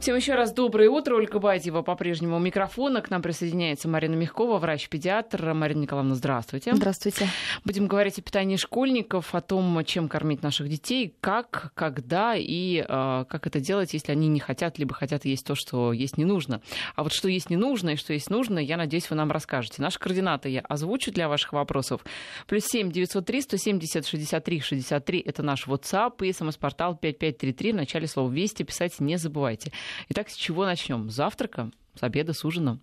Всем еще раз доброе утро. Ольга Бадьева по-прежнему у микрофона. К нам присоединяется Марина Мягкова, врач-педиатр. Марина Николаевна, здравствуйте. Здравствуйте. Будем говорить о питании школьников, о том, чем кормить наших детей, как, когда и э, как это делать, если они не хотят, либо хотят есть то, что есть не нужно. А вот что есть не нужно и что есть нужно, я надеюсь, вы нам расскажете. Наши координаты я озвучу для ваших вопросов. Плюс семь девятьсот три сто семьдесят шестьдесят три шестьдесят три это наш WhatsApp и смс-портал 5533. В начале слова «Вести» писать не забывайте. Итак, с чего начнем? С завтрака, с обеда, с ужина?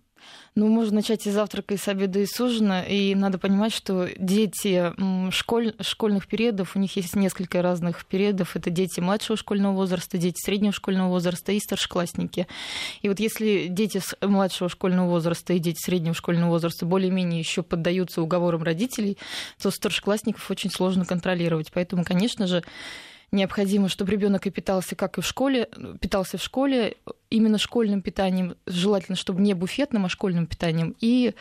Ну, можно начать и завтрака, и с обеда, и с ужина. И надо понимать, что дети школь, школьных периодов, у них есть несколько разных периодов. Это дети младшего школьного возраста, дети среднего школьного возраста и старшеклассники. И вот если дети с младшего школьного возраста и дети среднего школьного возраста более-менее еще поддаются уговорам родителей, то старшеклассников очень сложно контролировать. Поэтому, конечно же, необходимо, чтобы ребенок и питался как и в школе, питался в школе именно школьным питанием, желательно, чтобы не буфетным, а школьным питанием. И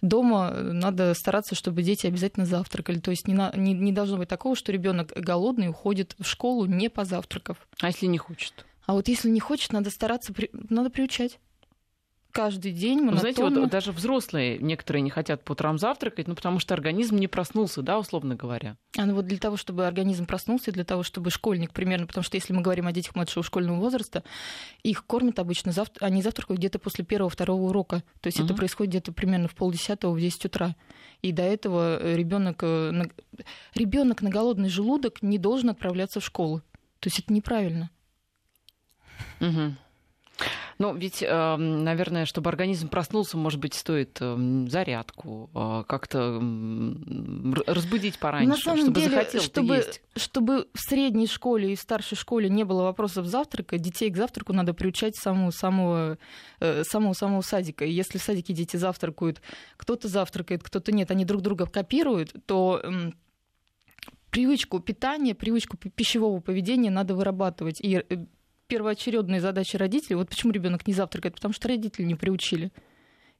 дома надо стараться, чтобы дети обязательно завтракали. То есть не, на, не, не должно быть такого, что ребенок голодный уходит в школу не позавтракав. А если не хочет? А вот если не хочет, надо стараться, надо приучать каждый день монотонно. Знаете, вот даже взрослые некоторые не хотят по утрам завтракать, ну, потому что организм не проснулся, да, условно говоря. А ну вот для того, чтобы организм проснулся, для того, чтобы школьник примерно, потому что если мы говорим о детях младшего школьного возраста, их кормят обычно, зав... они завтракают где-то после первого-второго урока. То есть угу. это происходит где-то примерно в полдесятого, в 10 утра. И до этого ребенок э, ребенок на голодный желудок не должен отправляться в школу. То есть это неправильно. Угу. Ну, ведь, эм, наверное, чтобы организм проснулся, может быть, стоит эм, зарядку, э, как-то разбудить пораньше, На самом чтобы деле, захотел чтобы, есть. Чтобы в средней школе и в старшей школе не было вопросов завтрака, детей к завтраку надо приучать самого, самого, э, самого, самого садика. И если в садике дети завтракают, кто-то завтракает, кто-то нет, они друг друга копируют, то привычку питания, привычку пищевого поведения надо вырабатывать. И первоочередные задачи родителей. Вот почему ребенок не завтракает? Потому что родители не приучили.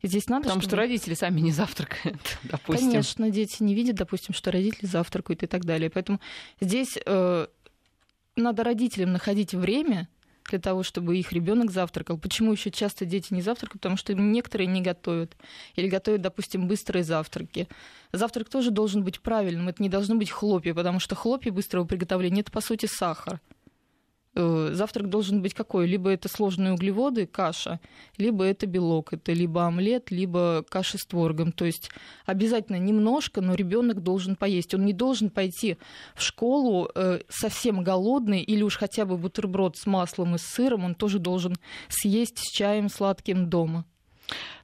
И здесь надо, Потому чтобы... что родители сами не завтракают, допустим. Конечно, дети не видят, допустим, что родители завтракают и так далее. Поэтому здесь э, надо родителям находить время для того, чтобы их ребенок завтракал. Почему еще часто дети не завтракают? Потому что некоторые не готовят. Или готовят, допустим, быстрые завтраки. Завтрак тоже должен быть правильным. Это не должно быть хлопья, потому что хлопья быстрого приготовления это, по сути, сахар. Э, завтрак должен быть какой? Либо это сложные углеводы, каша, либо это белок, это либо омлет, либо каша с творогом. То есть обязательно немножко, но ребенок должен поесть. Он не должен пойти в школу э, совсем голодный или уж хотя бы бутерброд с маслом и с сыром он тоже должен съесть с чаем сладким дома.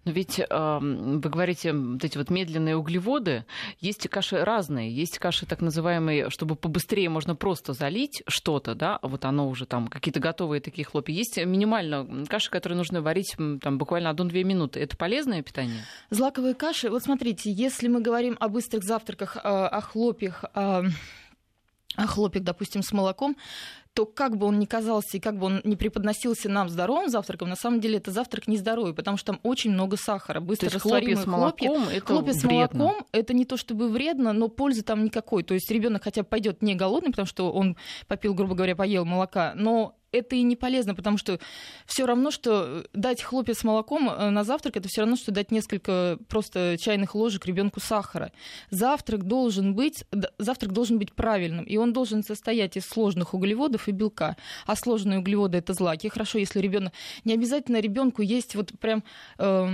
Но ведь э, вы говорите, вот эти вот медленные углеводы, есть каши разные. Есть каши так называемые, чтобы побыстрее можно просто залить что-то, да, вот оно уже там, какие-то готовые такие хлопья. Есть минимально каши, которые нужно варить там буквально одну-две минуты. Это полезное питание? Злаковые каши, вот смотрите, если мы говорим о быстрых завтраках, о хлопьях, о а хлопик, допустим, с молоком, то как бы он ни казался и как бы он не преподносился нам здоровым завтраком, на самом деле это завтрак нездоровый, потому что там очень много сахара. Быстро есть хлопья с молоком хлопья, это хлопья с вредно. молоком это не то чтобы вредно, но пользы там никакой. То есть ребенок хотя бы пойдет не голодный, потому что он попил, грубо говоря, поел молока, но это и не полезно, потому что все равно, что дать хлопья с молоком э, на завтрак, это все равно, что дать несколько просто чайных ложек ребенку сахара. Завтрак должен быть, завтрак должен быть правильным, и он должен состоять из сложных углеводов и белка. А сложные углеводы это злаки. Хорошо, если ребенок не обязательно ребенку есть вот прям э,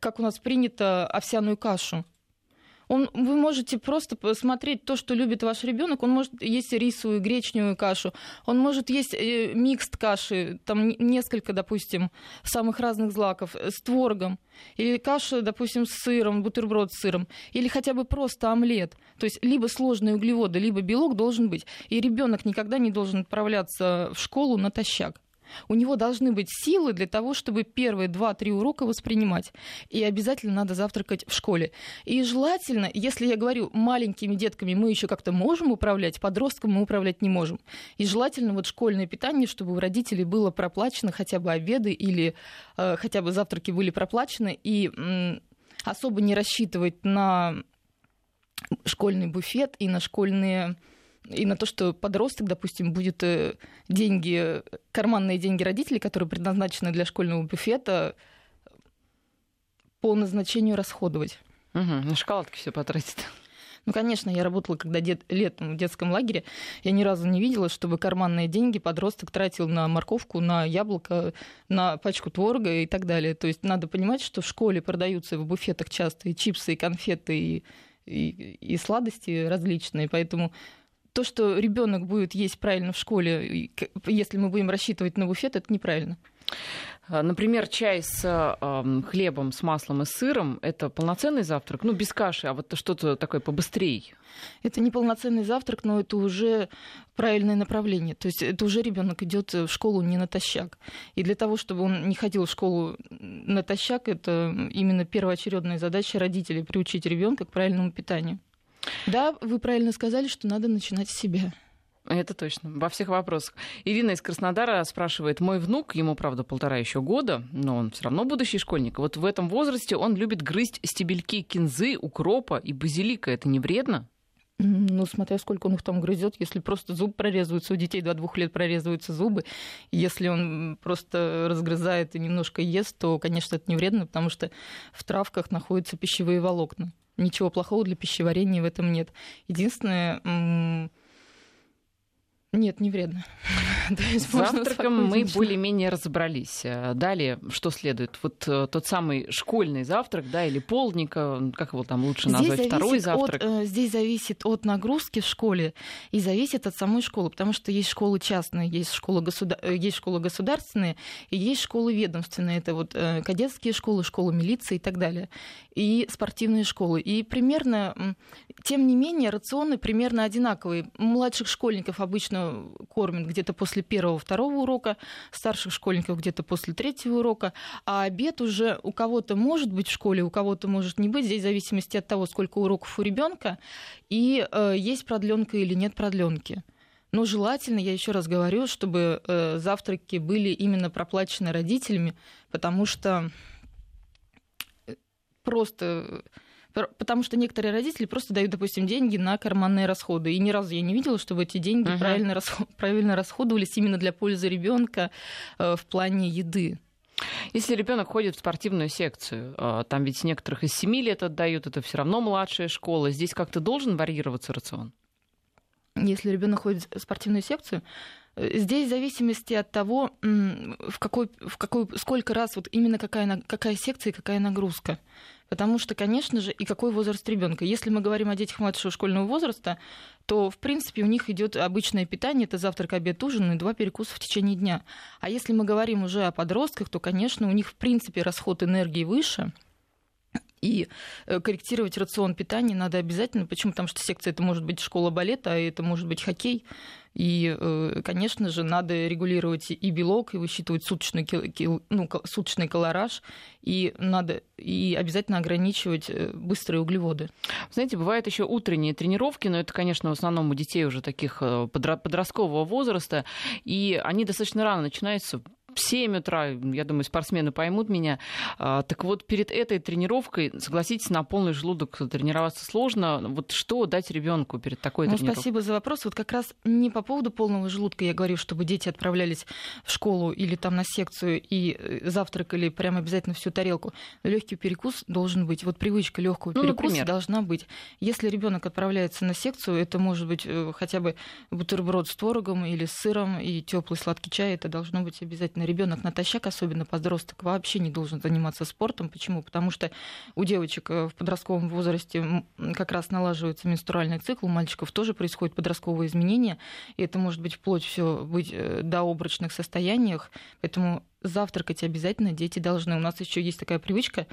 как у нас принято овсяную кашу. Он, вы можете просто посмотреть то, что любит ваш ребенок. Он может есть рисовую, гречневую кашу. Он может есть э, микст каши, там несколько, допустим, самых разных злаков э, с творогом. Или каша, допустим, с сыром, бутерброд с сыром. Или хотя бы просто омлет. То есть либо сложные углеводы, либо белок должен быть. И ребенок никогда не должен отправляться в школу натощак. У него должны быть силы для того, чтобы первые два-три урока воспринимать. И обязательно надо завтракать в школе. И желательно, если я говорю, маленькими детками мы еще как-то можем управлять, подросткам мы управлять не можем. И желательно вот школьное питание, чтобы у родителей было проплачено хотя бы обеды или э, хотя бы завтраки были проплачены. И э, особо не рассчитывать на школьный буфет и на школьные и на то, что подросток, допустим, будет э, деньги, карманные деньги родителей, которые предназначены для школьного буфета, по назначению расходовать. Угу, на шоколадки все потратит. Ну, конечно, я работала когда дет, летом в детском лагере. Я ни разу не видела, чтобы карманные деньги подросток тратил на морковку, на яблоко, на пачку творога и так далее. То есть надо понимать, что в школе продаются в буфетах часто и чипсы, и конфеты, и, и, и сладости различные. Поэтому то, что ребенок будет есть правильно в школе, если мы будем рассчитывать на буфет, это неправильно. А, например, чай с э, хлебом, с маслом и сыром – это полноценный завтрак? Ну, без каши, а вот что-то такое побыстрее. Это не полноценный завтрак, но это уже правильное направление. То есть это уже ребенок идет в школу не натощак. И для того, чтобы он не ходил в школу натощак, это именно первоочередная задача родителей – приучить ребенка к правильному питанию. Да, вы правильно сказали, что надо начинать с себя. Это точно, во всех вопросах. Ирина из Краснодара спрашивает, мой внук, ему, правда, полтора еще года, но он все равно будущий школьник. Вот в этом возрасте он любит грызть стебельки кинзы, укропа и базилика. Это не вредно? Ну, смотря сколько он их там грызет, если просто зуб прорезывается, у детей до двух лет прорезываются зубы, если он просто разгрызает и немножко ест, то, конечно, это не вредно, потому что в травках находятся пищевые волокна. Ничего плохого для пищеварения в этом нет. Единственное, нет, не вредно. С завтраком мы более-менее разобрались. Э, далее, что следует? Вот э, тот самый школьный завтрак, да, или полника, как его там лучше назвать, здесь второй завтрак? От, э, здесь зависит от нагрузки в школе и зависит от самой школы, потому что есть школы частные, есть школы, государ... есть школы государственные и есть школы ведомственные. Это вот кадетские школы, школы милиции и так далее. И спортивные школы. И примерно, тем не менее, рационы примерно одинаковые. Младших школьников обычно кормят где-то после первого-второго урока, старших школьников где-то после третьего урока, а обед уже у кого-то может быть в школе, у кого-то может не быть, здесь в зависимости от того, сколько уроков у ребенка, и э, есть продленка или нет продленки. Но желательно, я еще раз говорю, чтобы э, завтраки были именно проплачены родителями, потому что просто Потому что некоторые родители просто дают, допустим, деньги на карманные расходы. И ни разу я не видела, чтобы эти деньги uh-huh. правильно, расход... правильно расходовались именно для пользы ребенка э, в плане еды. Если ребенок ходит в спортивную секцию, э, там ведь некоторых из 7 лет отдают, это все равно младшая школа, здесь как-то должен варьироваться рацион? Если ребенок ходит в спортивную секцию, э, Здесь в зависимости от того, в какой, в какой, сколько раз, вот именно какая, какая секция и какая нагрузка. Потому что, конечно же, и какой возраст ребенка. Если мы говорим о детях младшего школьного возраста, то, в принципе, у них идет обычное питание, это завтрак, обед, ужин и два перекуса в течение дня. А если мы говорим уже о подростках, то, конечно, у них, в принципе, расход энергии выше, и э, корректировать рацион питания надо обязательно. Почему? Потому что секция это может быть школа балета, а это может быть хоккей. И, э, конечно же, надо регулировать и белок, и высчитывать суточный, ну, суточный колораж, и надо и обязательно ограничивать э, быстрые углеводы. Знаете, бывают еще утренние тренировки, но это, конечно, в основном у детей уже таких подросткового возраста, и они достаточно рано начинаются в 7 утра, я думаю, спортсмены поймут меня. А, так вот, перед этой тренировкой, согласитесь, на полный желудок тренироваться сложно. Вот что дать ребенку перед такой ну, тренировкой? Спасибо за вопрос. Вот как раз не по поводу полного желудка я говорю, чтобы дети отправлялись в школу или там на секцию и э, завтракали прямо обязательно всю тарелку. Легкий перекус должен быть. Вот привычка легкого ну, перекуса например. должна быть. Если ребенок отправляется на секцию, это может быть э, хотя бы бутерброд с творогом или с сыром и теплый сладкий чай. Это должно быть обязательно обязательно ребенок натощак, особенно подросток, вообще не должен заниматься спортом. Почему? Потому что у девочек э, в подростковом возрасте как раз налаживается менструальный цикл, у мальчиков тоже происходят подростковые изменения, и это может быть вплоть все быть э, до обрачных состояниях, поэтому завтракать обязательно дети должны. У нас еще есть такая привычка,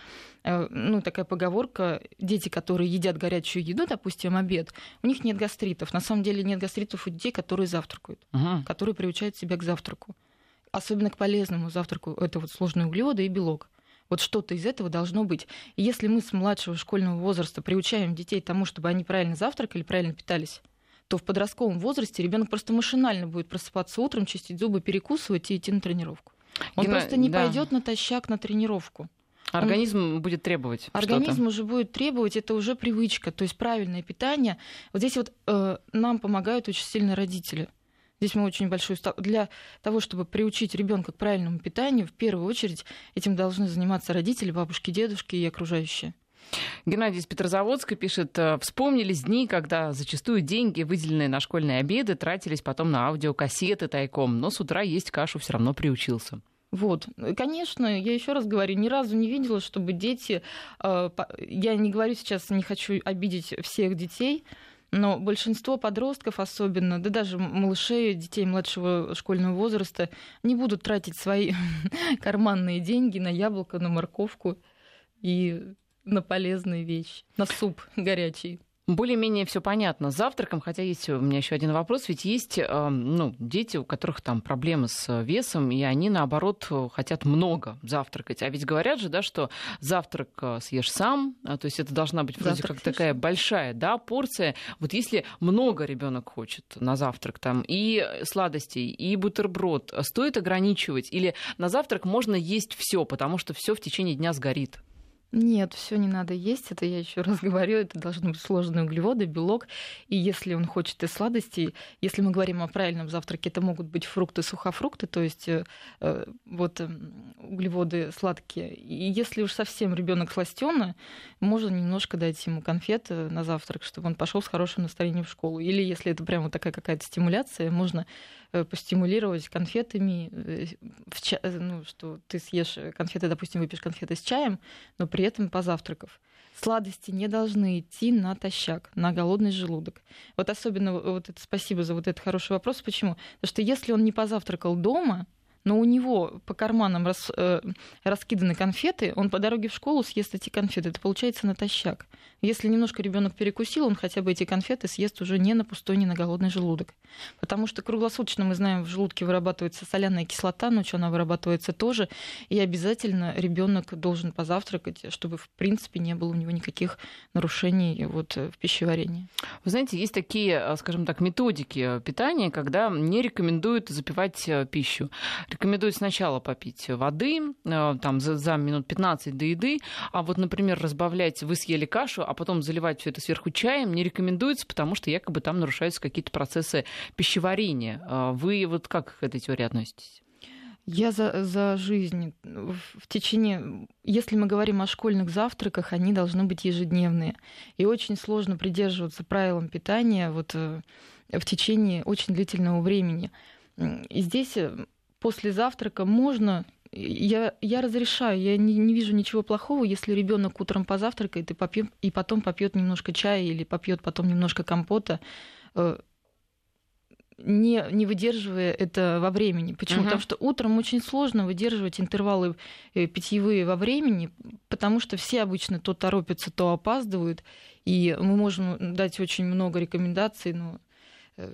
э, ну, такая поговорка, дети, которые едят горячую еду, допустим, обед, у них нет гастритов. На самом деле нет гастритов у детей, которые завтракают, uh которые приучают себя к завтраку особенно к полезному завтраку, это вот сложные углеводы и белок. Вот что-то из этого должно быть. И если мы с младшего школьного возраста приучаем детей тому, чтобы они правильно завтракали, правильно питались, то в подростковом возрасте ребенок просто машинально будет просыпаться утром, чистить зубы, перекусывать и идти на тренировку. Он Гена... просто не да. пойдет натощак на тренировку. Организм он... будет требовать. Организм что-то. уже будет требовать, это уже привычка, то есть правильное питание. Вот здесь вот э, нам помогают очень сильно родители. Здесь мы очень большой для того, чтобы приучить ребенка к правильному питанию, в первую очередь этим должны заниматься родители, бабушки, дедушки и окружающие. Геннадий из Петрозаводска пишет, «Э, вспомнились дни, когда зачастую деньги, выделенные на школьные обеды, тратились потом на аудиокассеты тайком, но с утра есть кашу все равно приучился. Вот, конечно, я еще раз говорю, ни разу не видела, чтобы дети, э, я не говорю сейчас, не хочу обидеть всех детей, но большинство подростков особенно, да даже малышей, детей младшего школьного возраста, не будут тратить свои карманные деньги на яблоко, на морковку и на полезные вещи, на суп горячий. Более-менее все понятно с завтраком, хотя есть у меня еще один вопрос. Ведь есть э, ну, дети, у которых там проблемы с весом, и они, наоборот, хотят много завтракать. А ведь говорят же, да, что завтрак э, съешь сам, а, то есть это должна быть вроде завтрак как съешь. такая большая да, порция. Вот если много ребенок хочет на завтрак, там и сладостей, и бутерброд, стоит ограничивать? Или на завтрак можно есть все, потому что все в течение дня сгорит? Нет, все не надо есть. Это я еще раз говорю, это должны быть сложные углеводы, белок. И если он хочет и сладостей, если мы говорим о правильном завтраке, это могут быть фрукты, сухофрукты, то есть э, э вот э, углеводы сладкие. И если уж совсем ребенок сластённый, можно немножко дать ему конфет э, на завтрак, чтобы он пошел с хорошим настроением в школу. Или если это прямо такая какая-то стимуляция, можно постимулировать конфетами, э. Э, ну, что ты съешь конфеты, допустим, выпьешь конфеты с чаем, но при этом позавтракав. Сладости не должны идти натощак, на голодный желудок. Вот особенно вот это спасибо за вот этот хороший вопрос. Почему? Потому что если он не позавтракал дома, но у него по карманам рас, э, раскиданы конфеты, он по дороге в школу съест эти конфеты. Это получается натощак. Если немножко ребенок перекусил, он хотя бы эти конфеты съест уже не на пустой, не на голодный желудок. Потому что круглосуточно, мы знаем, в желудке вырабатывается соляная кислота, ночью она вырабатывается тоже. И обязательно ребенок должен позавтракать, чтобы, в принципе, не было у него никаких нарушений вот, в пищеварении. Вы знаете, есть такие, э, скажем так, методики питания, когда не рекомендуют запивать э, пищу рекомендую сначала попить воды, э, там, за, за минут 15 до еды, а вот, например, разбавлять, вы съели кашу, а потом заливать все это сверху чаем не рекомендуется, потому что якобы там нарушаются какие-то процессы пищеварения. А вы вот как к этой теории относитесь? Я за, за жизнь. В течение, если мы говорим о школьных завтраках, они должны быть ежедневные. И очень сложно придерживаться правилам питания вот э, в течение очень длительного времени. И здесь э, после завтрака можно я, я разрешаю, я не, не вижу ничего плохого, если ребенок утром позавтракает и, попьет, и потом попьет немножко чая или попьет потом немножко компота, э, не, не выдерживая это во времени. Почему? Uh-huh. Потому что утром очень сложно выдерживать интервалы э, питьевые во времени, потому что все обычно то торопятся, то опаздывают, и мы можем дать очень много рекомендаций, но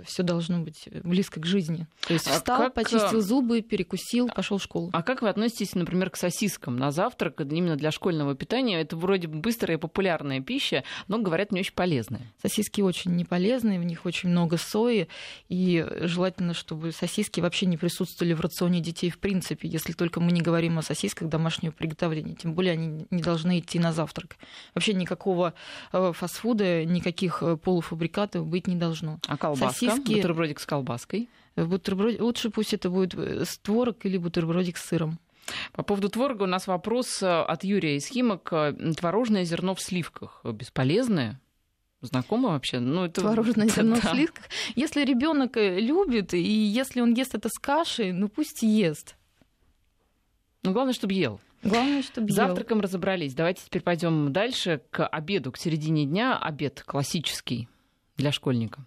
все должно быть близко к жизни. То есть а встал, а как... почистил зубы, перекусил, пошел в школу. А как вы относитесь, например, к сосискам на завтрак, именно для школьного питания? Это вроде бы быстрая и популярная пища, но, говорят, не очень полезная. Сосиски очень не полезные, в них очень много сои, и желательно, чтобы сосиски вообще не присутствовали в рационе детей в принципе, если только мы не говорим о сосисках домашнего приготовления. Тем более они не должны идти на завтрак. Вообще никакого э, фастфуда, никаких э, полуфабрикатов быть не должно. А колбаса? Сосиски. Бутербродик с колбаской. Бутерброд... Лучше пусть это будет э, с творог или бутербродик с сыром. По поводу творога у нас вопрос э, от Юрия из Химок. Творожное зерно в сливках бесполезное? Знакомо вообще? Ну, это... Творожное зерно да. в сливках. Если ребенок э, любит, и если он ест это с кашей, ну пусть ест. Ну, главное, чтобы ел. Главное, чтобы ел. Завтраком разобрались. Давайте теперь пойдем дальше к обеду, к середине дня. Обед классический для школьника.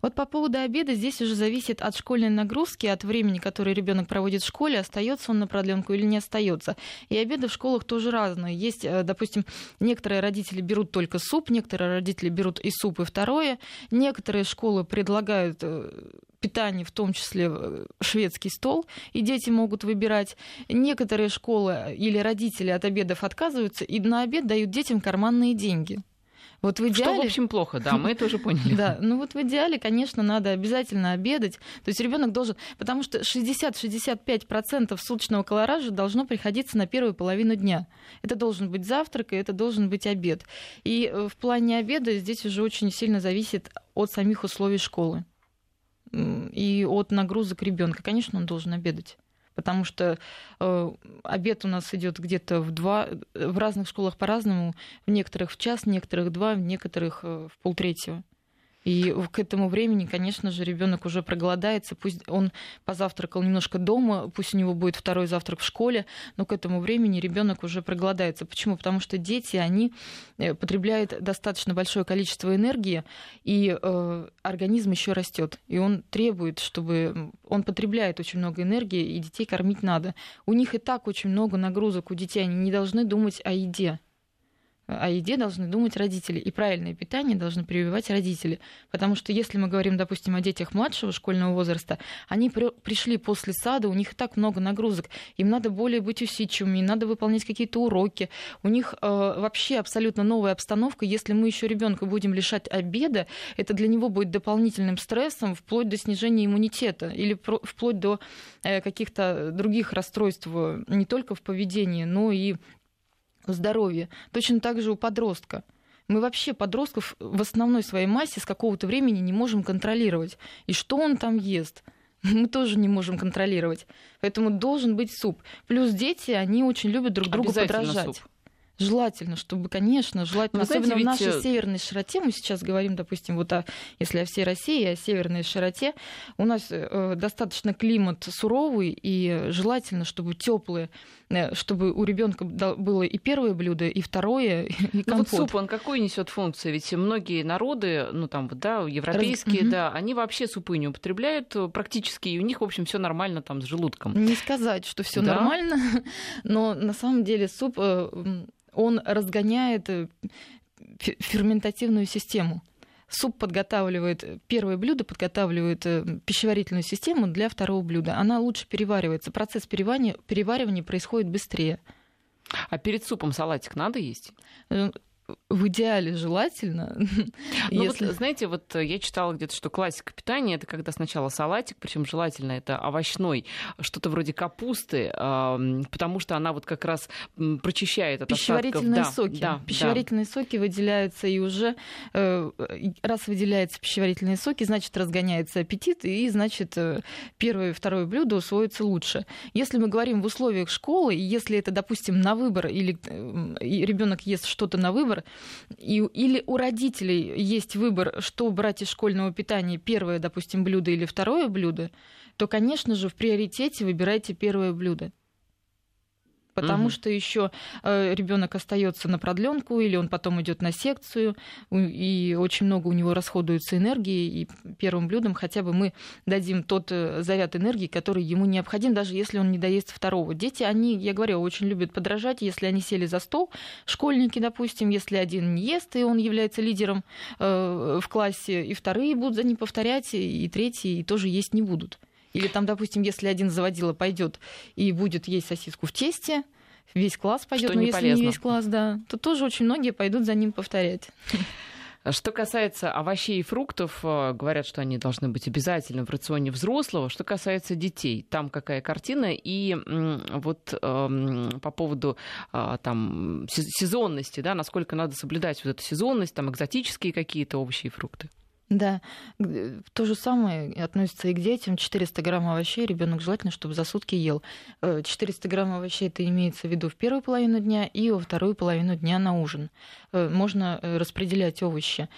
Вот по поводу обеда здесь уже зависит от школьной нагрузки, от времени, которое ребенок проводит в школе, остается он на продленку или не остается. И обеды в школах тоже разные. Есть, э, допустим, некоторые родители берут только суп, некоторые родители берут и суп, и второе. Некоторые школы предлагают э, питание, в том числе э, шведский стол, и дети могут выбирать. Некоторые школы или родители от обедов отказываются и на обед дают детям карманные деньги. Вот в идеале... Что, в общем, плохо, да, мы это уже поняли. Да, ну вот в идеале, конечно, надо обязательно обедать. То есть ребенок должен... Потому что 60-65% суточного колоража должно приходиться на первую половину дня. Это должен быть завтрак, и это должен быть обед. И э, в плане обеда здесь уже очень сильно зависит от самих условий школы и от нагрузок ребенка. Конечно, он должен обедать потому что э, обед у нас идет где-то в два, в разных школах по-разному, в некоторых в час, в некоторых два, в некоторых э, в полтретьего. И к этому времени, конечно же, ребенок уже проголодается, пусть он позавтракал немножко дома, пусть у него будет второй завтрак в школе, но к этому времени ребенок уже проголодается. Почему? Потому что дети, они э, потребляют достаточно большое количество энергии, и э, организм еще растет, и он требует, чтобы он потребляет очень много энергии, и детей кормить надо. У них и так очень много нагрузок у детей, они не должны думать о еде о еде должны думать родители, и правильное питание должны прививать родители. Потому что если мы говорим, допустим, о детях младшего школьного возраста, они при, пришли после сада, у них и так много нагрузок, им надо более быть усидчивыми, им надо выполнять какие-то уроки, у них э, вообще абсолютно новая обстановка. Если мы еще ребенка будем лишать обеда, это для него будет дополнительным стрессом, вплоть до снижения иммунитета или про, вплоть до э, каких-то других расстройств э, не только в поведении, но и здоровье. Точно так же у подростка. Мы вообще подростков в основной своей массе с какого-то времени не можем контролировать. И что он там ест, мы тоже не можем контролировать. Поэтому должен быть суп. Плюс дети, они очень любят друг другу подражать. Суп. Желательно, чтобы, конечно, желательно, знаете, особенно ведь... в нашей э, северной широте, мы сейчас говорим, допустим, вот о, если о всей России, о северной широте, у нас э, достаточно климат суровый, и желательно, чтобы теплые, э, чтобы у ребенка было и первое блюдо, и второе, и компот. Ну вот суп, он какой несет функцию? Ведь многие народы, ну там вот, да, европейские, Раз... да, угу. они вообще супы не употребляют э, практически, и у них, в общем, все нормально там с желудком. Не сказать, что все да? нормально, но на самом деле суп э, он разгоняет э, ферментативную систему. Суп подготавливает, первое блюдо подготавливает э, пищеварительную систему для второго блюда. Она лучше переваривается. Процесс переваривания, переваривания происходит быстрее. А перед супом салатик надо есть? Э, в идеале желательно. Ну если... вот, знаете, вот я читала где-то, что классика питания это когда сначала салатик, причем желательно это овощной, что-то вроде капусты, потому что она вот как раз прочищает от Пищеварительные остатков. соки. Да, Пищеварительные да. соки выделяются, и уже э, раз выделяются пищеварительные соки, значит разгоняется аппетит, и значит э, первое и второе блюдо усвоится лучше. Если мы говорим в условиях школы, если это, допустим, на выбор, или э, ребенок ест что-то на выбор, и, или у родителей есть выбор, что брать из школьного питания, первое, допустим, блюдо или второе блюдо, то, конечно же, в приоритете выбирайте первое блюдо потому угу. что еще э, ребенок остается на продленку, или он потом идет на секцию, и очень много у него расходуется энергии, и первым блюдом хотя бы мы дадим тот э, заряд энергии, который ему необходим, даже если он не доест второго. Дети, они, я говорю, очень любят подражать, если они сели за стол, школьники, допустим, если один не ест, и он является лидером э, в классе, и вторые будут за ним повторять, и третьи и тоже есть не будут. Или там, допустим, если один заводила пойдет и будет есть сосиску в тесте, весь класс пойдет, но если полезно. не весь класс, да, то тоже очень многие пойдут за ним повторять. Что касается овощей и фруктов, э, говорят, что они должны быть обязательно в рационе взрослого. Что касается детей, там какая картина? И вот эм, по поводу э, там, сезонности, да, насколько надо соблюдать вот эту сезонность, там экзотические какие-то овощи и фрукты? Да, то же самое относится и к детям. 400 грамм овощей ребенок желательно, чтобы за сутки ел. 400 э, грамм овощей это имеется в виду в первую половину дня и во вторую половину дня на ужин. Э, можно э, распределять овощи.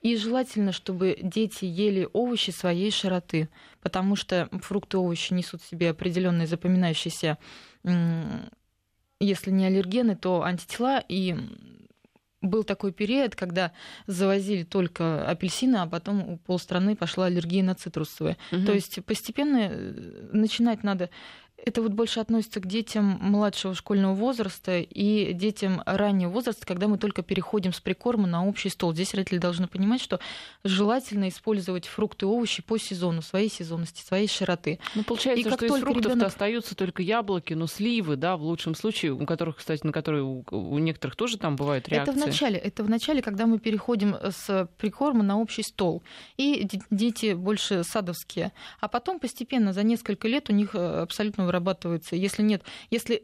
И желательно, чтобы дети ели овощи своей широты, потому что фрукты и овощи несут в себе определенные запоминающиеся, если не аллергены, то антитела и был такой период, когда завозили только апельсины, а потом у полстраны пошла аллергия на цитрусовые. Угу. То есть постепенно э, начинать надо это вот больше относится к детям младшего школьного возраста и детям раннего возраста, когда мы только переходим с прикорма на общий стол. Здесь родители должны понимать, что желательно использовать фрукты и овощи по сезону, своей сезонности, своей широты. Ну, получается, и что из фруктов ребенок... остаются только яблоки, но сливы, да, в лучшем случае, у которых, кстати, на которые у, у некоторых тоже там бывают реакции. Это в начале, это в начале, когда мы переходим с прикорма на общий стол. И дети больше садовские. А потом постепенно, за несколько лет у них э, абсолютно вырабатывается. Если нет, если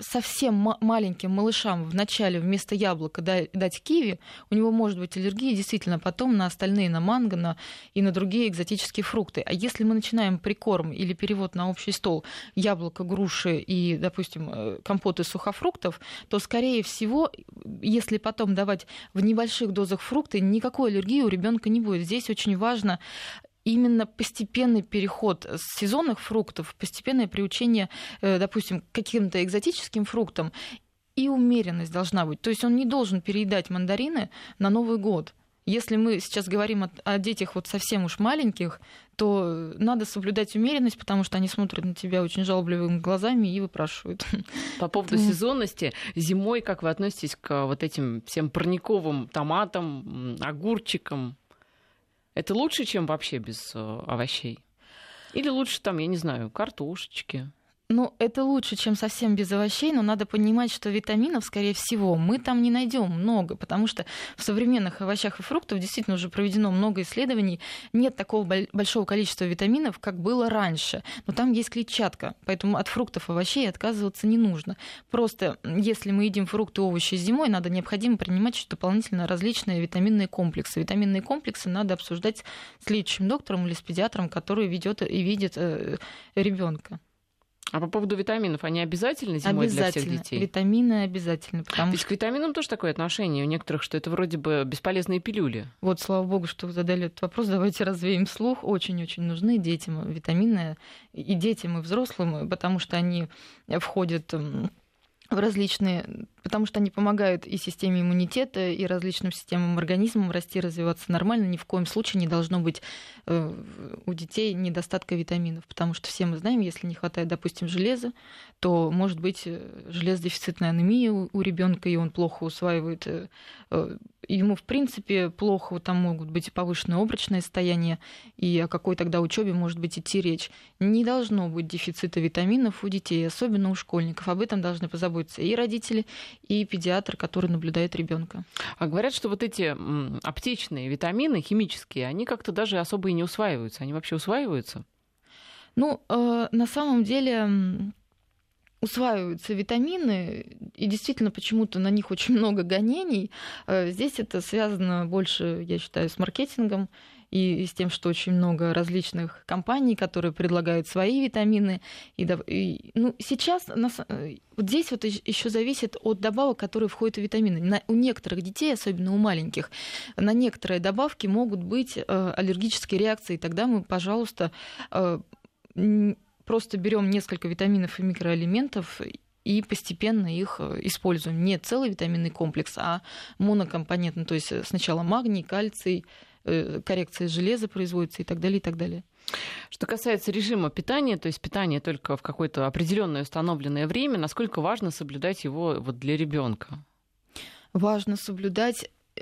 совсем маленьким малышам вначале вместо яблока дать киви, у него может быть аллергия действительно потом на остальные, на манго на, и на другие экзотические фрукты. А если мы начинаем прикорм или перевод на общий стол яблоко, груши и, допустим, э, компоты сухофруктов, то, скорее всего, если потом давать в небольших дозах фрукты, никакой аллергии у ребенка не будет. Здесь очень важно именно постепенный переход с сезонных фруктов, постепенное приучение, э, допустим, к каким-то экзотическим фруктам, и умеренность должна быть. То есть он не должен переедать мандарины на Новый год. Если мы сейчас говорим о, о детях вот совсем уж маленьких, то надо соблюдать умеренность, потому что они смотрят на тебя очень жалобливыми глазами и выпрашивают. По поводу сезонности, зимой как вы относитесь к вот этим всем парниковым томатам, огурчикам? Это лучше, чем вообще без э, овощей? Или лучше там, я не знаю, картошечки? Ну, это лучше, чем совсем без овощей, но надо понимать, что витаминов, скорее всего, мы там не найдем много, потому что в современных овощах и фруктах действительно уже проведено много исследований. Нет такого большого количества витаминов, как было раньше. Но там есть клетчатка, поэтому от фруктов и овощей отказываться не нужно. Просто если мы едим фрукты и овощи зимой, надо необходимо принимать еще дополнительно различные витаминные комплексы. Витаминные комплексы надо обсуждать с лечащим доктором или с педиатром, который ведет и видит э, ребенка. А по поводу витаминов, они обязательны зимой обязательно. для всех детей? Витамины обязательно. Потому... Ведь к витаминам тоже такое отношение у некоторых, что это вроде бы бесполезные пилюли. Вот, слава богу, что вы задали этот вопрос. Давайте развеем слух. Очень-очень нужны детям витамины и детям, и взрослым, потому что они входят в различные, потому что они помогают и системе иммунитета, и различным системам организма расти, развиваться нормально. Ни в коем случае не должно быть э, у детей недостатка витаминов, потому что все мы знаем, если не хватает, допустим, железа, то может быть э, железодефицитная анемия у, ребенка, и он плохо усваивает э, ему, в принципе, плохо, там могут быть повышенное обрачное состояние, и о какой тогда учебе может быть идти речь. Не должно быть дефицита витаминов у детей, особенно у школьников. Об этом должны позаботиться и родители, и педиатр, который наблюдает ребенка. А говорят, что вот эти аптечные витамины, химические, они как-то даже особо и не усваиваются. Они вообще усваиваются? Ну, э, на самом деле усваиваются витамины, и действительно почему-то на них очень много гонений. Э, здесь это связано больше, я считаю, с маркетингом и с тем, что очень много различных компаний, которые предлагают свои витамины. И, и, ну, сейчас на, э, вот здесь вот еще зависит от добавок, которые входят в витамины. На, у некоторых детей, особенно у маленьких, на некоторые добавки могут быть э, аллергические реакции. Тогда мы, пожалуйста, э, просто берем несколько витаминов и микроэлементов и постепенно их э, используем. Не целый витаминный комплекс, а монокомпонентный. То есть сначала магний, кальций, коррекция железа производится и так далее, и так далее. Что касается режима питания, то есть питания только в какое-то определенное установленное время, насколько важно соблюдать его вот для ребенка? Важно соблюдать э,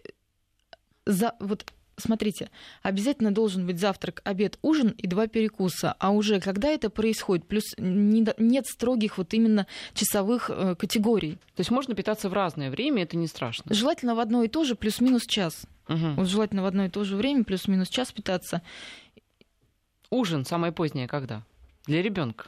за, вот смотрите, обязательно должен быть завтрак, обед, ужин и два перекуса. А уже когда это происходит, плюс не, нет строгих вот именно часовых э, категорий. То есть можно питаться в разное время, это не страшно? Желательно в одно и то же, плюс-минус час. Угу. Вот желательно в одно и то же время, плюс-минус час питаться. Ужин самое позднее когда? Для ребенка?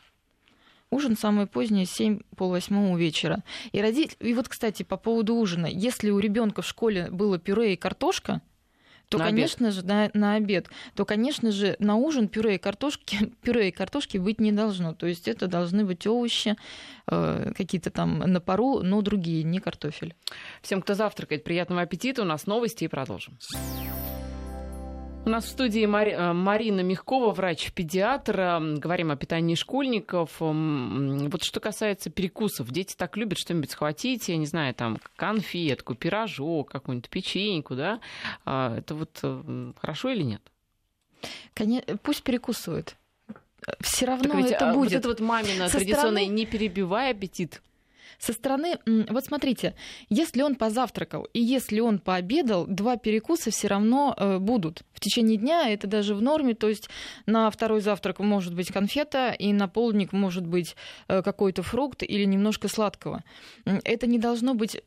Ужин самое позднее 7 полвосьмого вечера. И, родитель... и вот, кстати, по поводу ужина. Если у ребенка в школе было пюре и картошка, то, на конечно обед. же, на, на обед, то, конечно же, на ужин пюре и картошки, пюре и картошки быть не должно. То есть это должны быть овощи, э, какие-то там на пару, но другие, не картофель. Всем, кто завтракает, приятного аппетита. У нас новости и продолжим. У нас в студии Мари... Э, Марина Мягкова, врач-педиатр. Говорим о питании школьников. Вот что касается перекусов. Дети так любят что-нибудь схватить, я не знаю, там конфетку, пирожок, какую-нибудь печеньку, да? А, это вот хорошо или нет? Конечно, пусть перекусывают все равно ведь, это а, будет. Вот это вот мамина Со традиционная стороны... «не перебивай аппетит». Со стороны, вот смотрите, если он позавтракал и если он пообедал, два перекуса все равно э, будут в течение дня. Это даже в норме, то есть на второй завтрак может быть конфета и на полдник может быть э, какой-то фрукт или немножко сладкого. Это не должно быть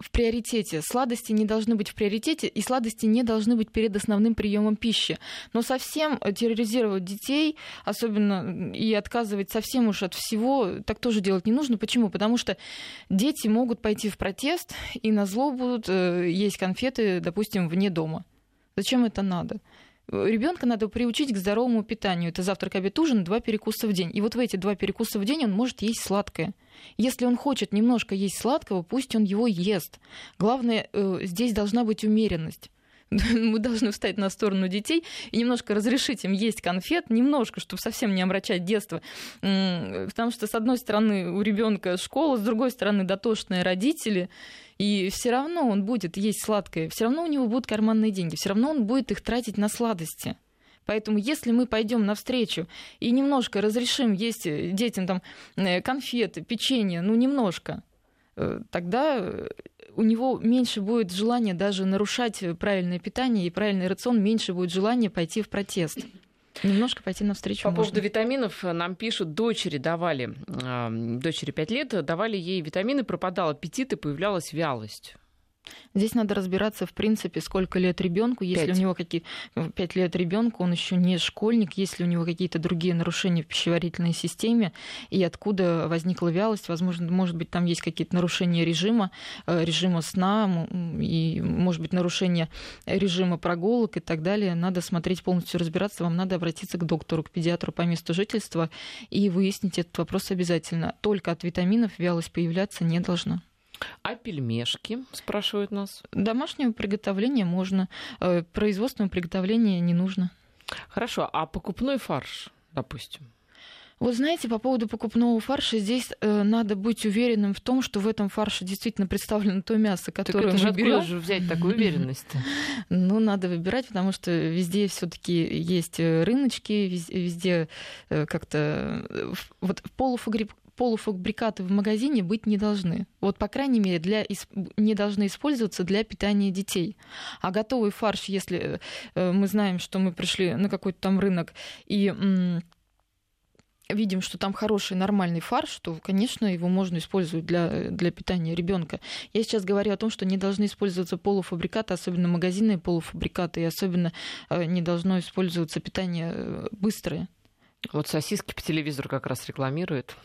в приоритете. Сладости не должны быть в приоритете, и сладости не должны быть перед основным приемом пищи. Но совсем терроризировать детей, особенно и отказывать совсем уж от всего, так тоже делать не нужно. Почему? Потому что дети могут пойти в протест и на зло будут э, есть конфеты, допустим, вне дома. Зачем это надо? Ребенка надо приучить к здоровому питанию. Это завтрак, обед, ужин, два перекуса в день. И вот в эти два перекуса в день он может есть сладкое. Если он хочет немножко есть сладкого, пусть он его ест. Главное, э, здесь должна быть умеренность. Мы должны встать на сторону детей и немножко разрешить им есть конфет, немножко, чтобы совсем не омрачать детство. Потому что, с одной стороны, у ребенка школа, с другой стороны, дотошные родители. И все равно он будет есть сладкое, все равно у него будут карманные деньги, все равно он будет их тратить на сладости. Поэтому если мы пойдем навстречу и немножко разрешим есть э, детям там э, конфеты, печенье, ну немножко, тогда у него меньше будет желания даже нарушать правильное питание и правильный рацион, меньше будет желания пойти в протест. Немножко пойти навстречу. По можно. поводу витаминов нам пишут, дочери давали, дочери 5 лет, давали ей витамины, пропадал аппетит и появлялась вялость. Здесь надо разбираться, в принципе, сколько лет ребенку, если 5. у него какие пять лет ребенку, он еще не школьник, если у него какие-то другие нарушения в пищеварительной системе, и откуда возникла вялость, возможно, может быть, там есть какие-то нарушения режима, э, режима сна, и, может быть, нарушение режима прогулок и так далее. Надо смотреть полностью разбираться, вам надо обратиться к доктору, к педиатру по месту жительства и выяснить этот вопрос обязательно. Только от витаминов вялость появляться не должна. А пельмешки, спрашивают нас? Домашнего приготовления можно, э, производственного приготовления не нужно. Хорошо, а покупной фарш, допустим? Вот знаете, по поводу покупного фарша, здесь э, надо быть уверенным в том, что в этом фарше действительно представлено то мясо, которое так это мы берем. же взять такую уверенность? Ну, надо выбирать, потому что везде все таки есть э, рыночки, везде э, как-то... Вот полуфабрик полуфабрикаты в магазине быть не должны. Вот, по крайней мере, для, не должны использоваться для питания детей. А готовый фарш, если э, мы знаем, что мы пришли на какой-то там рынок и видим, что там хороший нормальный фарш, то, конечно, его можно использовать для, для питания ребенка. Я сейчас говорю о том, что не должны использоваться полуфабрикаты, особенно магазинные полуфабрикаты, и особенно э, не должно использоваться питание э, быстрое. Вот сосиски по телевизору как раз рекламируют.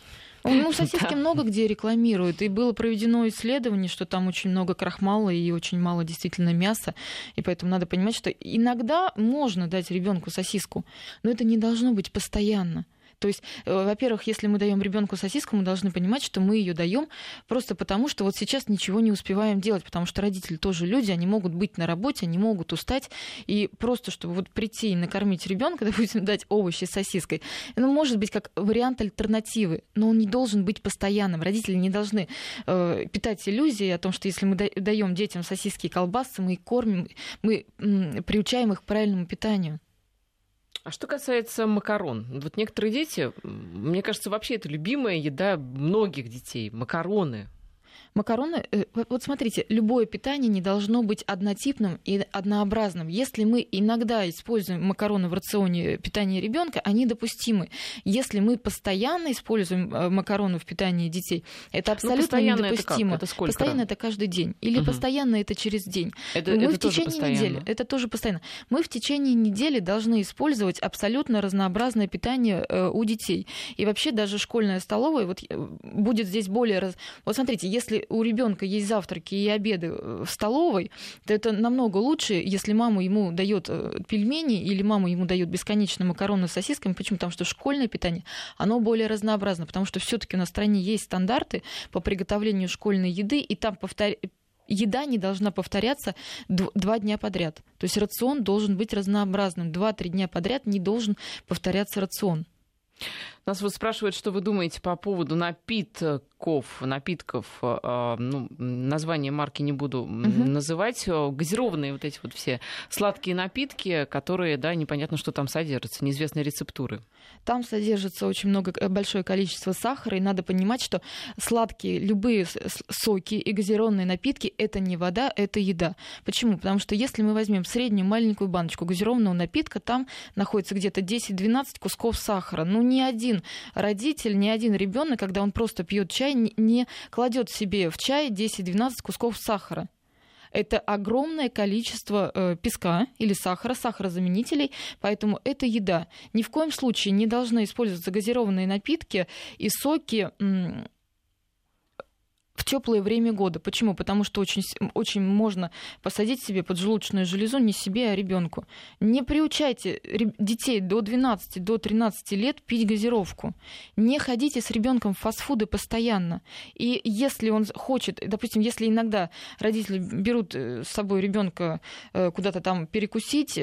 Ну, сосиски да. много где рекламируют. И было проведено исследование, что там очень много крахмала и очень мало действительно мяса. И поэтому надо понимать, что иногда можно дать ребенку сосиску, но это не должно быть постоянно. То есть, э, во-первых, если мы даем ребенку сосиску, мы должны понимать, что мы ее даем просто потому, что вот сейчас ничего не успеваем делать, потому что родители тоже люди, они могут быть на работе, они могут устать, и просто чтобы вот прийти и накормить ребенка, допустим, дать овощи с сосиской, ну, может быть, как вариант альтернативы, но он не должен быть постоянным. Родители не должны э, питать иллюзии о том, что если мы даем детям сосиски и колбасы, мы их кормим, мы м, приучаем их к правильному питанию. А что касается макарон, вот некоторые дети, мне кажется, вообще это любимая еда многих детей, макароны. Макароны, э, вот смотрите, любое питание не должно быть однотипным и однообразным. Если мы иногда используем макароны в рационе питания ребенка, они допустимы. Если мы постоянно используем э, макароны в питании детей, это ну, абсолютно ну, недопустимо. Это, это сколько? Постоянно это каждый день. Или угу. постоянно это через день. Это, мы это в течение постоянно. недели. Это тоже постоянно. Мы в течение недели должны использовать абсолютно разнообразное питание э, у детей. И вообще даже школьная столовая вот, будет здесь более... Раз... Вот смотрите, если у ребенка есть завтраки и обеды э, в столовой, то это намного лучше, если мама ему дает э, пельмени или мама ему дает бесконечно макароны с сосисками. Почему? Потому что школьное питание, оно более разнообразно, потому что все-таки на стране есть стандарты по приготовлению школьной еды, и там повтор еда не должна повторяться два дня подряд. То есть рацион должен быть разнообразным. Два-три дня подряд не должен повторяться рацион. Нас вот спрашивают, что вы думаете по поводу напитков, напитков, э, ну, название марки не буду угу. называть, газированные вот эти вот все сладкие напитки, которые, да, непонятно, что там содержится, неизвестные рецептуры. Там содержится очень много, э, большое количество сахара, и надо понимать, что сладкие, любые соки и газированные напитки — это не вода, это еда. Почему? Потому что если мы возьмем среднюю маленькую баночку газированного напитка, там находится где-то 10-12 кусков сахара. Ну, ни один родитель, ни один ребенок, когда он просто пьет чай, не кладет себе в чай 10-12 кусков сахара это огромное количество э, песка или сахара, сахарозаменителей, поэтому это еда. Ни в коем случае не должны использоваться газированные напитки и соки в теплое время года. Почему? Потому что очень, очень можно посадить себе поджелудочную железу не себе, а ребенку. Не приучайте детей до 12, до 13 лет пить газировку. Не ходите с ребенком в фастфуды постоянно. И если он хочет, допустим, если иногда родители берут э, с собой ребенка э, куда-то там перекусить,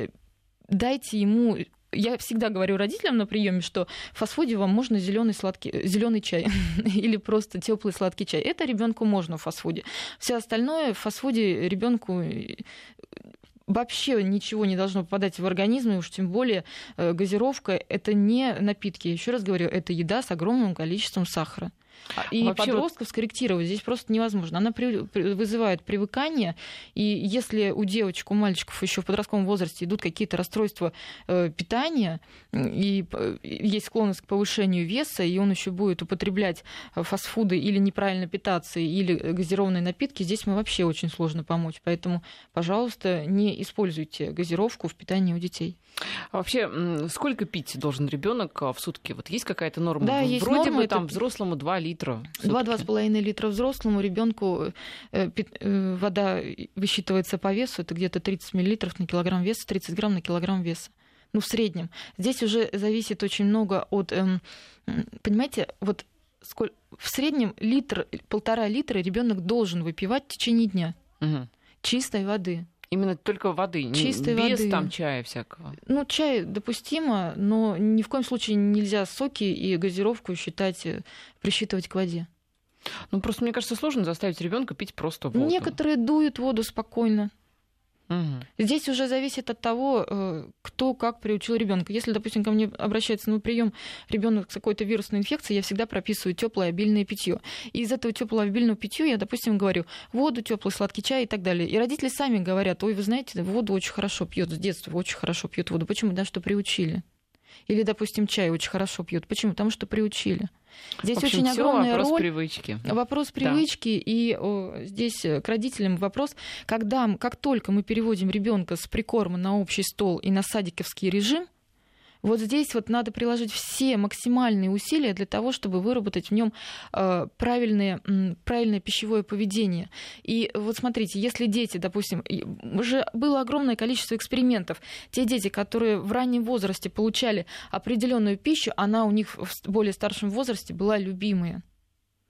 дайте ему я всегда говорю родителям на приеме, что в фастфуде вам можно зеленый сладкий зеленый чай или просто теплый сладкий чай. Это ребенку можно в фастфуде. Все остальное в фастфуде ребенку э, вообще ничего не должно попадать в организм, и уж тем более э, газировка это не напитки. Еще раз говорю, это еда с огромным количеством сахара. И Вообще подростков скорректировать здесь просто невозможно. Она при, вызывает привыкание, и если у девочек, у мальчиков еще в подростковом возрасте идут какие-то расстройства э, питания, и э, есть склонность к повышению веса, и он еще будет употреблять фастфуды или неправильно питаться, или газированные напитки, здесь мы вообще очень сложно помочь. Поэтому, пожалуйста, не используйте газировку в питании у детей. А вообще, сколько пить должен ребенок а, в сутки? Вот есть какая-то норма? Да, есть Вроде норма, бы там взрослому 2 литра. 2-2,5 литра взрослому, ребенку э, э, вода высчитывается по весу, это где-то 30 миллилитров на килограмм веса, 30 грамм на килограмм веса. Ну, в среднем. Здесь уже зависит очень много от, эм, понимаете, вот сколь... в среднем литр, полтора литра ребенок должен выпивать в течение дня. Угу. Чистой воды. Именно только воды, чистой без воды. там чая всякого. Ну, чай допустимо, но ни в коем случае нельзя соки и газировку считать, э, присчитывать к воде. Ну, просто мне кажется, сложно заставить ребенка пить просто воду. Некоторые дуют воду спокойно. Угу. Здесь уже зависит от того, э, кто как приучил ребенка. Если, допустим, ко мне обращается на прием ребенок с какой-то вирусной инфекцией, я всегда прописываю теплое обильное питье. И из этого теплого обильного питья я, допустим, говорю воду, теплый сладкий чай и так далее. И родители сами говорят: ой, вы знаете, воду очень хорошо пьет с детства, очень хорошо пьет воду. Почему? Да, что приучили. Или, допустим, чай очень хорошо пьют. Почему? Потому что приучили. Здесь общем, очень огромная вопрос роль. привычки. Вопрос привычки. Да. И о, здесь э, к родителям вопрос, когда, как только мы переводим ребенка с прикорма на общий стол и на садиковский режим, вот здесь вот надо приложить все максимальные усилия для того, чтобы выработать в нем э, правильное, правильное пищевое поведение. И вот смотрите, если дети, допустим, уже было огромное количество экспериментов, те дети, которые в раннем возрасте получали определенную пищу, она у них в более старшем возрасте была любимая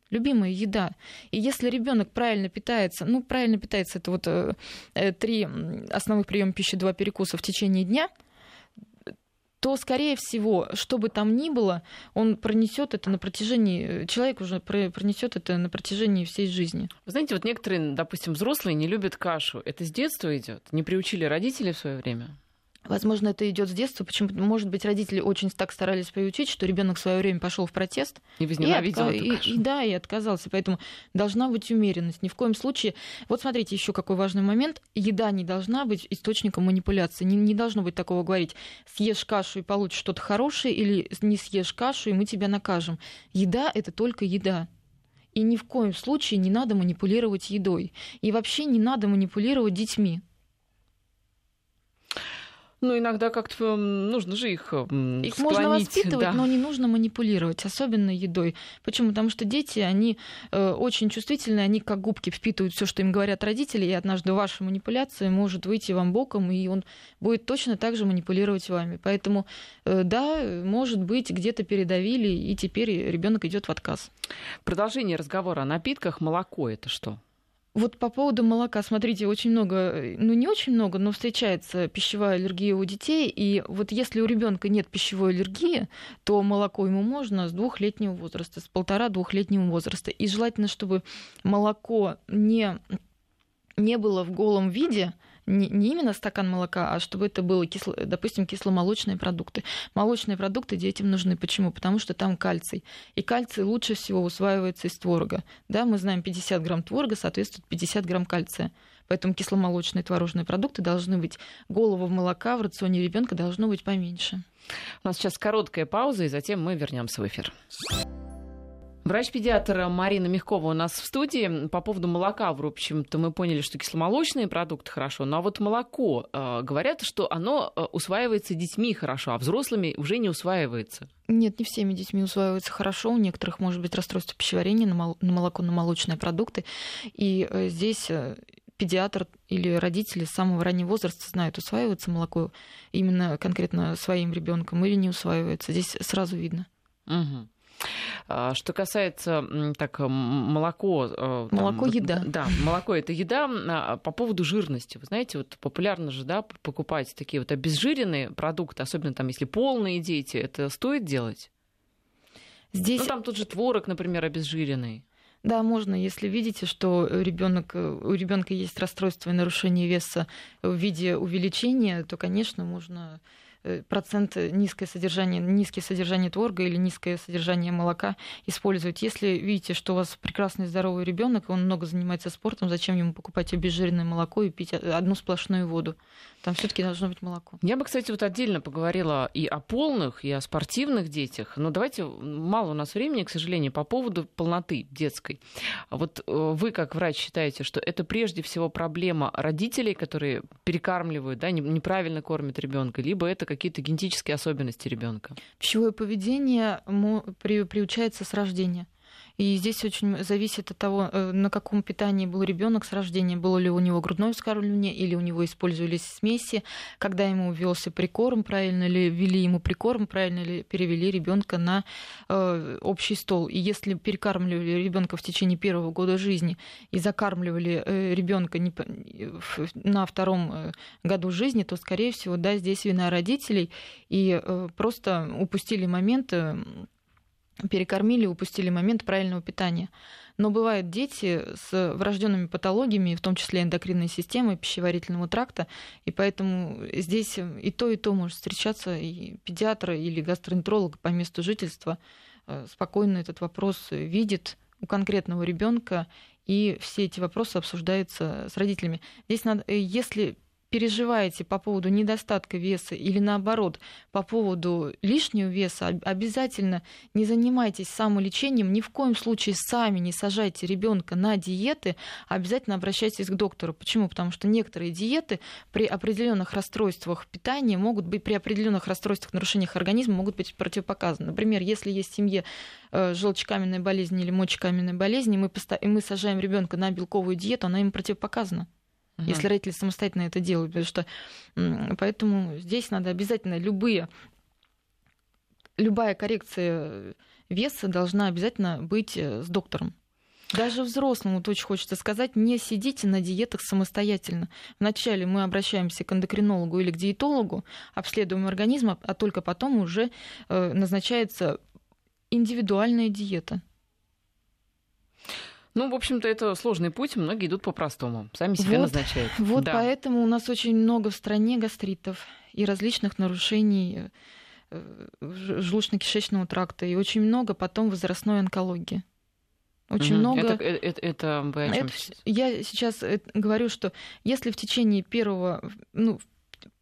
любимая еда. И если ребенок правильно питается, ну, правильно питается, это вот э, э три основных приема пищи, два перекуса в течение дня – то, скорее всего, что бы там ни было, он пронесет это на протяжении, человек уже пронесет это на протяжении всей жизни. Вы знаете, вот некоторые, допустим, взрослые не любят кашу. Это с детства идет? Не приучили родители в свое время? Возможно, это идет с детства. Почему? Может быть, родители очень так старались приучить, что ребенок в свое время пошел в протест. И возненавидел и, отка... и, и Да, и отказался. Поэтому должна быть умеренность. Ни в коем случае. Вот смотрите, еще какой важный момент. Еда не должна быть источником манипуляции. Не, не должно быть такого говорить, съешь кашу и получишь что-то хорошее, или не съешь кашу, и мы тебя накажем. Еда это только еда. И ни в коем случае не надо манипулировать едой. И вообще не надо манипулировать детьми. Ну, иногда как-то нужно же их Их склонить, можно воспитывать, да. но не нужно манипулировать, особенно едой. Почему? Потому что дети, они э, очень чувствительны, они как губки впитывают все, что им говорят родители, и однажды ваша манипуляция может выйти вам боком, и он будет точно так же манипулировать вами. Поэтому, э, да, может быть, где-то передавили, и теперь ребенок идет в отказ. Продолжение разговора о напитках. Молоко это что? Вот по поводу молока, смотрите, очень много, ну не очень много, но встречается пищевая аллергия у детей. И вот если у ребенка нет пищевой аллергии, то молоко ему можно с двухлетнего возраста, с полтора-двухлетнего возраста. И желательно, чтобы молоко не, не было в голом виде, не, не именно стакан молока, а чтобы это было, кисло, допустим, кисломолочные продукты. Молочные продукты детям нужны. Почему? Потому что там кальций. И кальций лучше всего усваивается из творога. Да, мы знаем, 50 грамм творога соответствует 50 грамм кальция. Поэтому кисломолочные творожные продукты должны быть. Голову молока в рационе ребенка должно быть поменьше. У нас сейчас короткая пауза, и затем мы вернемся в эфир. Врач-педиатр Марина Мягкова у нас в студии. По поводу молока, в общем-то, мы поняли, что кисломолочные продукты хорошо, но ну, а вот молоко, э, говорят, что оно э, усваивается детьми хорошо, а взрослыми уже не усваивается. Нет, не всеми детьми усваивается хорошо. У некоторых может быть расстройство пищеварения на молоко, на молочные продукты. И э, здесь педиатр или родители с самого раннего возраста знают, усваивается молоко именно конкретно своим ребенком или не усваивается. Здесь сразу видно. Угу. А, что касается так, молоко... Э, молоко там, еда. Да, молоко это еда. А, по поводу жирности. Вы знаете, вот популярно же да, покупать такие вот обезжиренные продукты, особенно там, если полные дети, это стоит делать? Здесь... Ну, там тот же творог, например, обезжиренный. Да, можно, если видите, что ребенок, у ребенка есть расстройство и нарушение веса в виде увеличения, то, конечно, можно Э, процент низкое содержание, низкое содержание творога или низкое содержание молока использовать. Если видите, что у вас прекрасный здоровый ребенок, он много занимается спортом, зачем ему покупать обезжиренное молоко и пить одну сплошную воду? Там все-таки должно быть молоко. Я бы, кстати, вот отдельно поговорила и о полных, и о спортивных детях. Но давайте, мало у нас времени, к сожалению, по поводу полноты детской. Вот э, вы, как врач, считаете, что это прежде всего проблема родителей, которые перекармливают, да, неправильно кормят ребенка, либо это какие-то генетические особенности ребенка? Пищевое поведение приучается с рождения. И здесь очень зависит от того, э, на каком питании был ребенок с рождения, было ли у него грудное вскармливание или у него использовались смеси, когда ему ввелся прикорм, правильно ли ввели ему прикорм, правильно ли перевели ребенка на э, общий стол. И если перекармливали ребенка в течение первого года жизни и закармливали э, ребенка на втором году жизни, то, скорее всего, да, здесь вина родителей и просто упустили момент перекормили, упустили момент правильного питания. Но бывают дети с врожденными патологиями, в том числе эндокринной системы, пищеварительного тракта, и поэтому здесь и то, и то может встречаться, и педиатр или гастроэнтеролог по месту жительства э, спокойно этот вопрос видит у конкретного ребенка, и все эти вопросы обсуждаются с родителями. Здесь надо, если переживаете по поводу недостатка веса или наоборот по поводу лишнего веса, обязательно не занимайтесь самолечением, ни в коем случае сами не сажайте ребенка на диеты, обязательно обращайтесь к доктору. Почему? Потому что некоторые диеты при определенных расстройствах питания могут быть, при определенных расстройствах, нарушениях организма могут быть противопоказаны. Например, если есть в семье э, желчекаменная болезнь или мочекаменная болезнь, и мы, и мы сажаем ребенка на белковую диету, она им противопоказана угу. если родители самостоятельно это делают. Потому что поэтому здесь надо обязательно любые любая коррекция веса должна обязательно быть э, с доктором. Даже взрослому, вот очень хочется сказать, не сидите на диетах самостоятельно. Вначале мы обращаемся к эндокринологу или к диетологу, обследуем организм, а только потом уже э, назначается индивидуальная диета. Ну, в общем-то, это сложный путь, многие идут по-простому, сами себя вот, назначают. Вот да. поэтому у нас очень много в стране гастритов и различных нарушений э, желудочно-кишечного тракта, и очень много потом возрастной онкологии. Очень угу. много. Это, это, это, это вы о чем это, Я сейчас э, говорю, что если в течение первого, ну,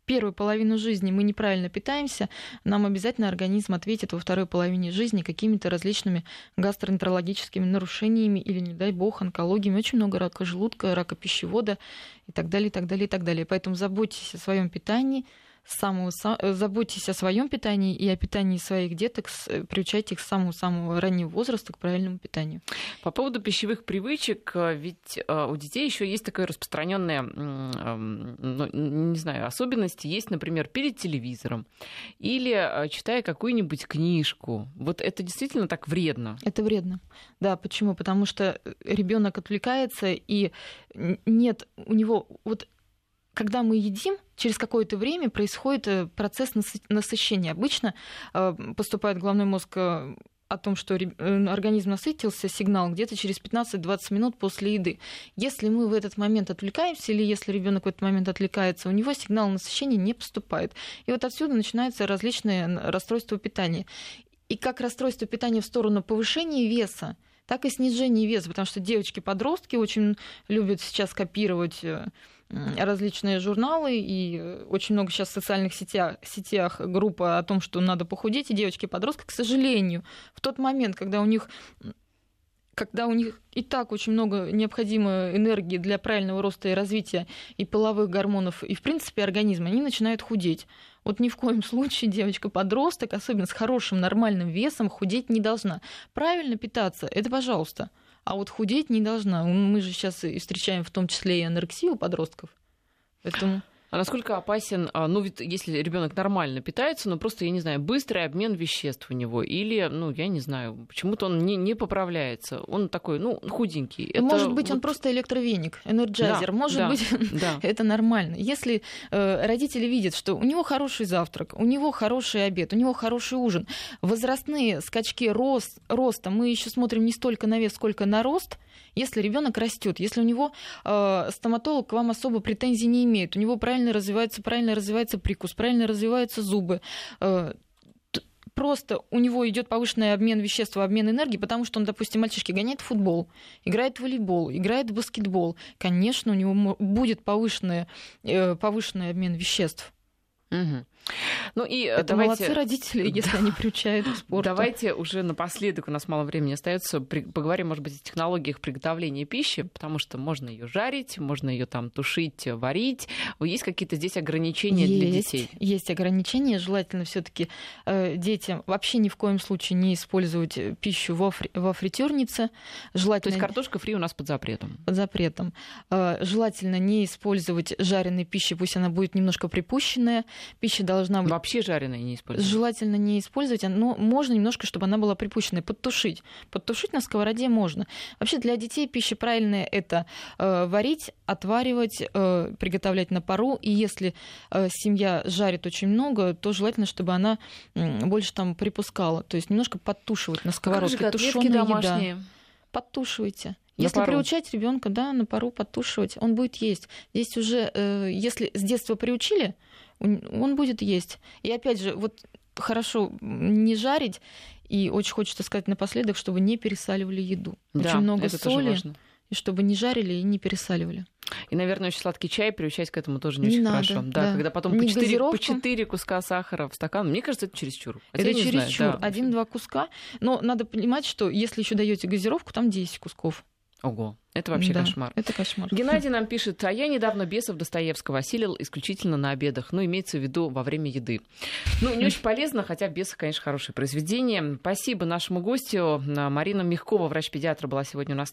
первую половину жизни мы неправильно питаемся, нам обязательно организм ответит во второй половине жизни какими-то различными гастроэнтерологическими нарушениями или, не дай бог, онкологиями. Очень много рака желудка, рака пищевода и так далее, и так далее, и так далее. Поэтому заботьтесь о своем питании, самого, заботьтесь о своем питании и о питании своих деток, приучайте их с самого-самого раннего возраста к правильному питанию. По поводу пищевых привычек, ведь у детей еще есть такая распространенная, ну, не знаю, особенность. Есть, например, перед телевизором или читая какую-нибудь книжку. Вот это действительно так вредно? Это вредно. Да, почему? Потому что ребенок отвлекается, и нет у него вот когда мы едим, через какое-то время происходит э, процесс насыщения. Обычно э, поступает головной мозг э, о том, что организм насытился, сигнал где-то через 15-20 минут после еды. Если мы в этот момент отвлекаемся, или если ребенок в этот момент отвлекается, у него сигнал насыщения не поступает. И вот отсюда начинаются различные расстройства питания. И как расстройство питания в сторону повышения веса, так и снижение веса, потому что девочки-подростки очень любят сейчас копировать различные журналы, и очень много сейчас в социальных сетях, сетях группа о том, что надо похудеть, и девочки-подростки, к сожалению, в тот момент, когда у них когда у них и так очень много необходимой энергии для правильного роста и развития и половых гормонов, и, в принципе, организма, они начинают худеть. Вот ни в коем случае девочка-подросток, особенно с хорошим нормальным весом, худеть не должна. Правильно питаться – это пожалуйста – а вот худеть не должна. Мы же сейчас встречаем в том числе и анорексию подростков. Поэтому... А насколько опасен, а, ну, ведь если ребенок нормально питается, но просто, я не знаю, быстрый обмен веществ у него, или, ну, я не знаю, почему-то он не, не поправляется, он такой, ну, худенький. Это Может быть, вот... он просто электровеник, энерджайзер, да, может да, быть, да. это нормально. Если э, родители видят, что у него хороший завтрак, у него хороший обед, у него хороший ужин, возрастные скачки рост, роста, мы еще смотрим не столько на вес, сколько на рост, если ребенок растет, если у него э, стоматолог к вам особо претензий не имеет, у него правильно развивается, правильно развивается прикус, правильно развиваются зубы, э, просто у него идет повышенный обмен веществ, обмен энергии, потому что он, допустим, мальчишки гоняет в футбол, играет в волейбол, играет в баскетбол. Конечно, у него будет повышенный, э, повышенный обмен веществ. Угу. Ну и э, Это давайте... молодцы родители, если они приучают к спорту. Давайте уже напоследок, у нас мало времени остается, поговорим, может быть, о технологиях приготовления пищи, потому что можно ее жарить, можно ее там тушить, варить. Есть какие-то здесь ограничения есть, для детей? Есть ограничения. Желательно все-таки э, детям вообще ни в коем случае не использовать пищу во, фри... во фритюрнице. Желательно... То есть картошка фри у нас под запретом? Под запретом. Э, желательно не использовать жареной пищи, пусть она будет немножко припущенная. Пища должна быть... Вообще жареная не использовать? Желательно не использовать, но можно немножко, чтобы она была припущенной, подтушить. Подтушить на сковороде можно. Вообще для детей пища правильная – это э, варить, отваривать, э, приготовлять на пару. И если э, семья жарит очень много, то желательно, чтобы она э, больше там припускала. То есть немножко подтушивать на сковородке. Тушеная еда. Подтушивайте. Если пару. приучать ребенка, да, на пару подтушивать, он будет есть. Здесь уже, э, если с детства приучили, он будет есть. И опять же, вот хорошо не жарить, и очень хочется сказать напоследок, чтобы не пересаливали еду. Да, очень много это соли, тоже важно. и чтобы не жарили и не пересаливали. И, наверное, очень сладкий чай приучать к этому тоже не, не очень надо, хорошо. Да, да, когда потом по 4, по 4 куска сахара в стакан, мне кажется, это чересчур. Хотя это чересчур. Да. Один-два куска. Но надо понимать, что если еще даете газировку, там 10 кусков. Ого. Это вообще да, кошмар. Это кошмар. Геннадий нам пишет, а я недавно бесов Достоевского осилил исключительно на обедах, ну, имеется в виду во время еды. Ну, не очень полезно, хотя бесов, конечно, хорошее произведение. Спасибо нашему гостю. Марина Мягкова, врач-педиатр, была сегодня у нас